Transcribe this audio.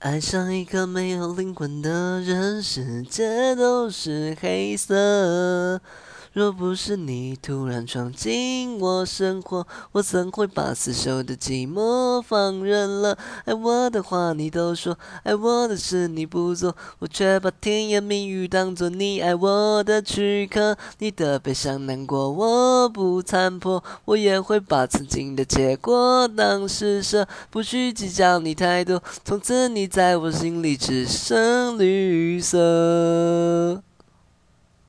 爱上一个没有灵魂的人，世界都是黑色。若不是你突然闯进我生活，我怎会把死守的寂寞放任了？爱我的话你都说，爱我的事你不做，我却把甜言蜜语当作你爱我的躯壳。你的悲伤难过我不参破，我也会把曾经的结果当施舍，不需计较你太多。从此你在我心里只剩绿色。